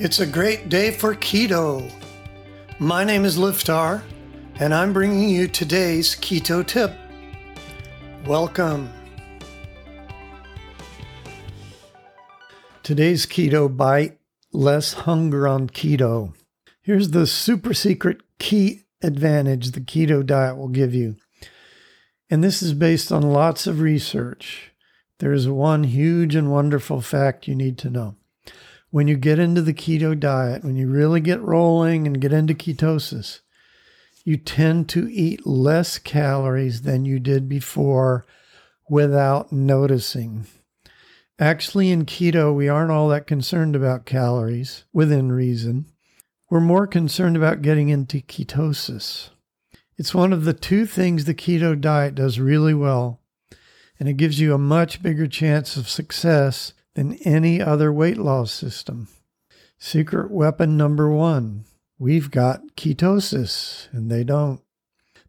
It's a great day for keto. My name is Liftar, and I'm bringing you today's keto tip. Welcome. Today's keto bite less hunger on keto. Here's the super secret key advantage the keto diet will give you. And this is based on lots of research. There's one huge and wonderful fact you need to know when you get into the keto diet, when you really get rolling and get into ketosis, you tend to eat less calories than you did before without noticing. Actually, in keto, we aren't all that concerned about calories within reason. We're more concerned about getting into ketosis. It's one of the two things the keto diet does really well, and it gives you a much bigger chance of success than any other weight loss system. Secret weapon number one we've got ketosis, and they don't.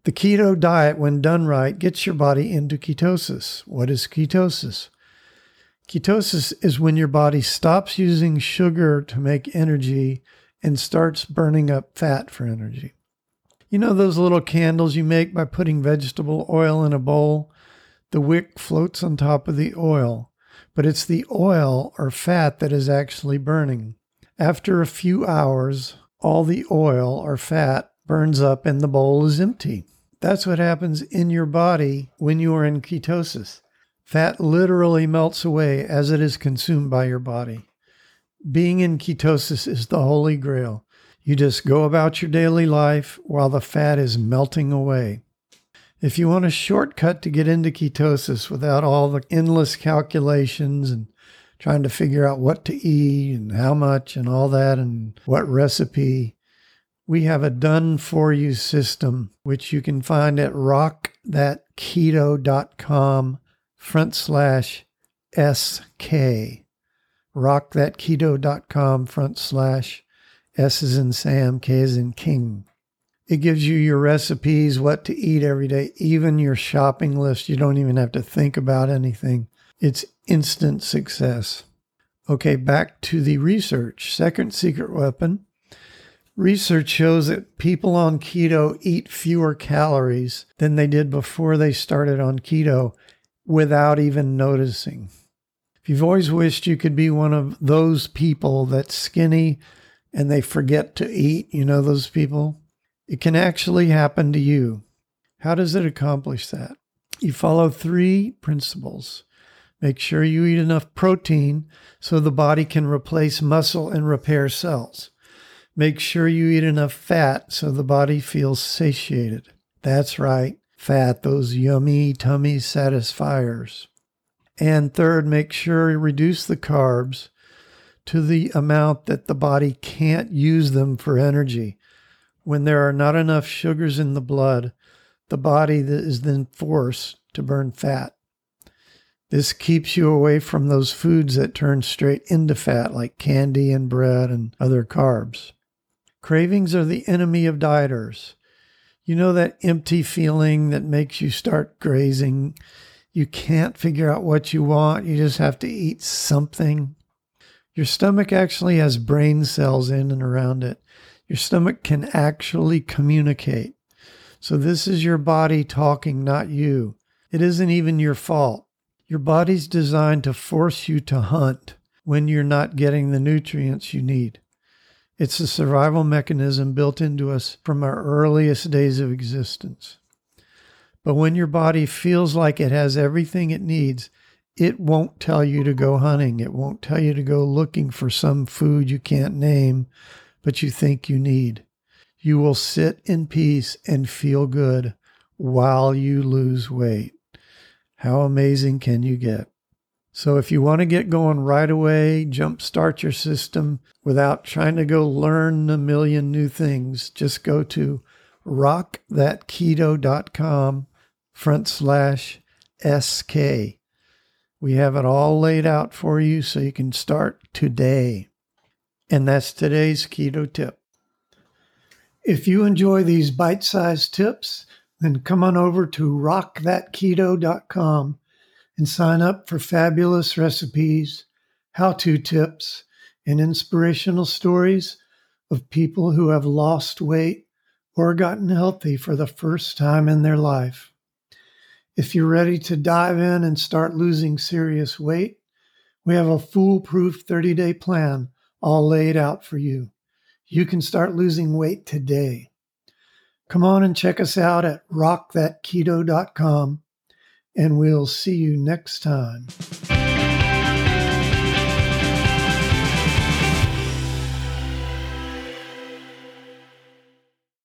The keto diet, when done right, gets your body into ketosis. What is ketosis? Ketosis is when your body stops using sugar to make energy and starts burning up fat for energy. You know those little candles you make by putting vegetable oil in a bowl? The wick floats on top of the oil but it's the oil or fat that is actually burning. After a few hours, all the oil or fat burns up and the bowl is empty. That's what happens in your body when you are in ketosis. Fat literally melts away as it is consumed by your body. Being in ketosis is the holy grail. You just go about your daily life while the fat is melting away. If you want a shortcut to get into ketosis without all the endless calculations and trying to figure out what to eat and how much and all that and what recipe, we have a done for you system which you can find at rockthatketo.com front slash SK. Rockthatketo.com front slash S is in Sam, K is in King. It gives you your recipes, what to eat every day, even your shopping list. You don't even have to think about anything. It's instant success. Okay, back to the research. Second secret weapon. Research shows that people on keto eat fewer calories than they did before they started on keto without even noticing. If you've always wished you could be one of those people that's skinny and they forget to eat, you know those people? It can actually happen to you. How does it accomplish that? You follow three principles. Make sure you eat enough protein so the body can replace muscle and repair cells. Make sure you eat enough fat so the body feels satiated. That's right, fat, those yummy tummy satisfiers. And third, make sure you reduce the carbs to the amount that the body can't use them for energy. When there are not enough sugars in the blood, the body is then forced to burn fat. This keeps you away from those foods that turn straight into fat, like candy and bread and other carbs. Cravings are the enemy of dieters. You know that empty feeling that makes you start grazing? You can't figure out what you want, you just have to eat something. Your stomach actually has brain cells in and around it. Your stomach can actually communicate. So, this is your body talking, not you. It isn't even your fault. Your body's designed to force you to hunt when you're not getting the nutrients you need. It's a survival mechanism built into us from our earliest days of existence. But when your body feels like it has everything it needs, it won't tell you to go hunting. It won't tell you to go looking for some food you can't name but you think you need. You will sit in peace and feel good while you lose weight. How amazing can you get? So, if you want to get going right away, jumpstart your system without trying to go learn a million new things, just go to rockthatketo.com front slash SK. We have it all laid out for you so you can start today. And that's today's keto tip. If you enjoy these bite sized tips, then come on over to rockthatketo.com and sign up for fabulous recipes, how to tips, and inspirational stories of people who have lost weight or gotten healthy for the first time in their life. If you're ready to dive in and start losing serious weight, we have a foolproof 30 day plan all laid out for you. You can start losing weight today. Come on and check us out at rockthatketo.com, and we'll see you next time.